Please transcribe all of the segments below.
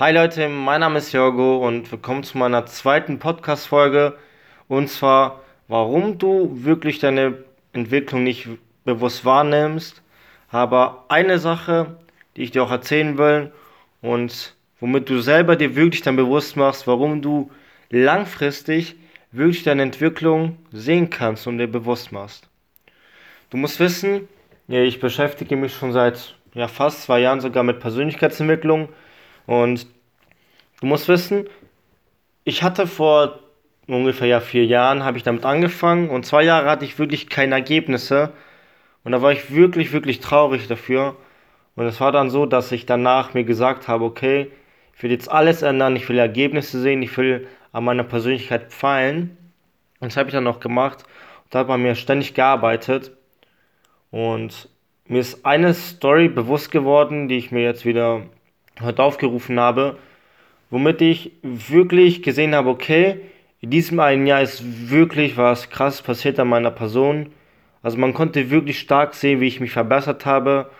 Hi Leute, mein Name ist Jorgo und willkommen zu meiner zweiten Podcast-Folge. Und zwar, warum du wirklich deine Entwicklung nicht bewusst wahrnimmst. Aber eine Sache, die ich dir auch erzählen will und womit du selber dir wirklich dann bewusst machst, warum du langfristig wirklich deine Entwicklung sehen kannst und dir bewusst machst. Du musst wissen, ich beschäftige mich schon seit ja, fast zwei Jahren sogar mit Persönlichkeitsentwicklung und du musst wissen, ich hatte vor ungefähr ja, vier Jahren, habe ich damit angefangen und zwei Jahre hatte ich wirklich keine Ergebnisse. Und da war ich wirklich, wirklich traurig dafür. Und es war dann so, dass ich danach mir gesagt habe, okay, ich will jetzt alles ändern, ich will Ergebnisse sehen, ich will an meiner Persönlichkeit feilen. Und das habe ich dann noch gemacht. Und da hat man mir ständig gearbeitet. Und mir ist eine Story bewusst geworden, die ich mir jetzt wieder heute aufgerufen habe, womit ich wirklich gesehen habe, okay, in diesem einen Jahr ist wirklich was krasses passiert an meiner Person. Also man konnte wirklich stark sehen, wie ich mich verbessert habe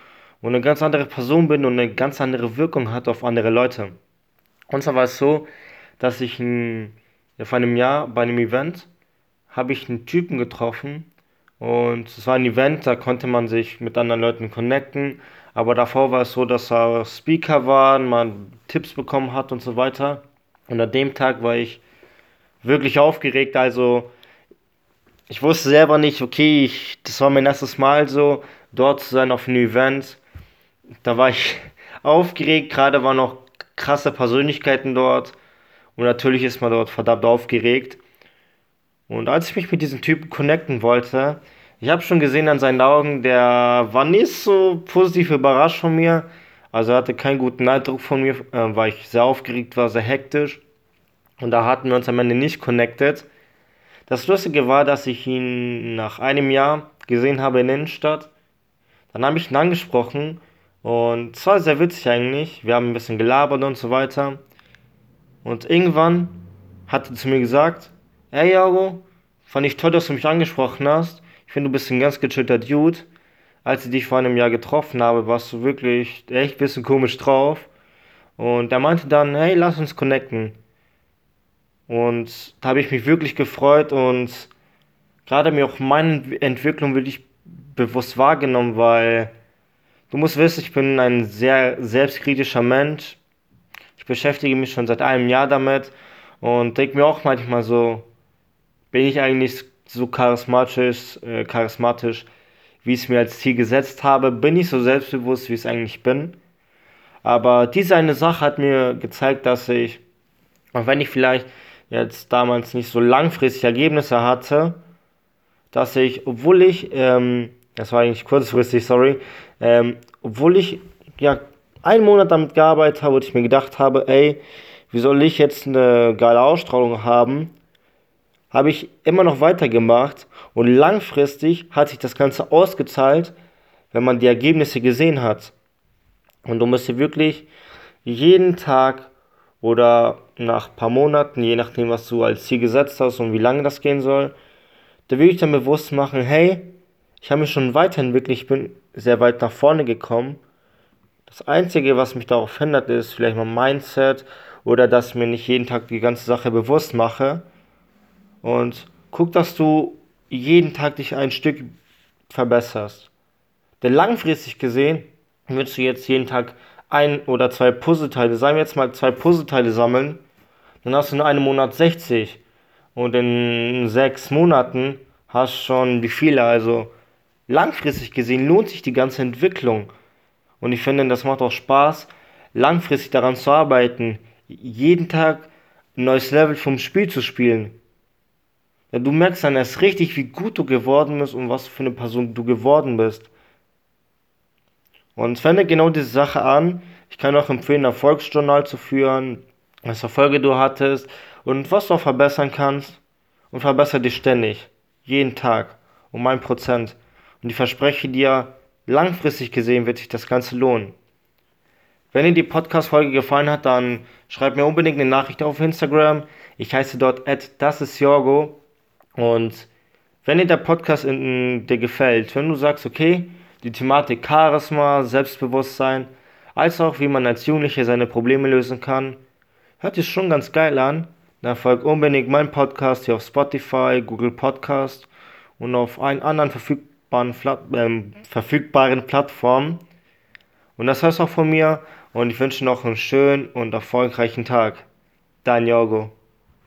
und eine ganz andere Person bin und eine ganz andere Wirkung hat auf andere Leute. Und zwar war es so, dass ich ein, vor einem Jahr bei einem Event habe ich einen Typen getroffen, und es war ein Event, da konnte man sich mit anderen Leuten connecten. Aber davor war es so, dass er Speaker war, man Tipps bekommen hat und so weiter. Und an dem Tag war ich wirklich aufgeregt. Also ich wusste selber nicht, okay, ich, das war mein erstes Mal so, dort zu sein auf einem Event. Da war ich aufgeregt, gerade waren noch krasse Persönlichkeiten dort. Und natürlich ist man dort verdammt aufgeregt. Und als ich mich mit diesem Typen connecten wollte, ich habe schon gesehen an seinen Augen, der war nicht so positiv überrascht von mir. Also er hatte keinen guten Eindruck von mir, äh, weil ich sehr aufgeregt war, sehr hektisch. Und da hatten wir uns am Ende nicht connected. Das Lustige war, dass ich ihn nach einem Jahr gesehen habe in der Innenstadt. Dann habe ich ihn angesprochen und es war sehr witzig eigentlich. Wir haben ein bisschen gelabert und so weiter. Und irgendwann hat er zu mir gesagt, Hey Jago, fand ich toll, dass du mich angesprochen hast. Ich finde, du bist ein ganz gechillter Dude. Als ich dich vor einem Jahr getroffen habe, warst du wirklich echt ein bisschen komisch drauf. Und er meinte dann, hey, lass uns connecten. Und da habe ich mich wirklich gefreut und gerade mir auch meine Entwicklung wirklich bewusst wahrgenommen, weil du musst wissen, ich bin ein sehr selbstkritischer Mensch. Ich beschäftige mich schon seit einem Jahr damit und denke mir auch manchmal so, bin ich eigentlich so charismatisch, äh, charismatisch, wie ich es mir als Ziel gesetzt habe, bin ich so selbstbewusst, wie ich es eigentlich bin. Aber diese eine Sache hat mir gezeigt, dass ich, auch wenn ich vielleicht jetzt damals nicht so langfristig Ergebnisse hatte, dass ich, obwohl ich, ähm, das war eigentlich kurzfristig, sorry, ähm, obwohl ich ja einen Monat damit gearbeitet habe und ich mir gedacht habe, ey, wie soll ich jetzt eine geile Ausstrahlung haben, habe ich immer noch weitergemacht und langfristig hat sich das Ganze ausgezahlt, wenn man die Ergebnisse gesehen hat. Und du musst dir wirklich jeden Tag oder nach ein paar Monaten, je nachdem, was du als Ziel gesetzt hast und wie lange das gehen soll, da will ich dann bewusst machen, hey, ich habe mich schon weiterentwickelt, ich bin sehr weit nach vorne gekommen. Das Einzige, was mich darauf hindert, ist vielleicht mein Mindset oder dass ich mir nicht jeden Tag die ganze Sache bewusst mache. Und guck, dass du jeden Tag dich ein Stück verbesserst. Denn langfristig gesehen würdest du jetzt jeden Tag ein oder zwei Puzzleteile, sagen wir jetzt mal zwei Puzzleteile sammeln, dann hast du in einem Monat 60 und in sechs Monaten hast schon wie viele. Also langfristig gesehen lohnt sich die ganze Entwicklung. Und ich finde, das macht auch Spaß, langfristig daran zu arbeiten, jeden Tag ein neues Level vom Spiel zu spielen. Ja, du merkst dann erst richtig, wie gut du geworden bist und was für eine Person du geworden bist. Und wende genau diese Sache an. Ich kann auch empfehlen, ein Erfolgsjournal zu führen, was Erfolge du hattest und was du auch verbessern kannst. Und verbessere dich ständig. Jeden Tag. Um ein Prozent. Und ich verspreche dir, langfristig gesehen wird sich das Ganze lohnen. Wenn dir die Podcast-Folge gefallen hat, dann schreib mir unbedingt eine Nachricht auf Instagram. Ich heiße dort at das ist Jorgo. Und wenn dir der Podcast in, dir gefällt, wenn du sagst, okay, die Thematik Charisma, Selbstbewusstsein, als auch wie man als Jugendlicher seine Probleme lösen kann. Hört sich schon ganz geil an. Dann folgt unbedingt meinem Podcast hier auf Spotify, Google Podcast und auf allen anderen verfügbaren, äh, verfügbaren Plattformen. Und das heißt auch von mir und ich wünsche noch einen schönen und erfolgreichen Tag. Dein Jorgo.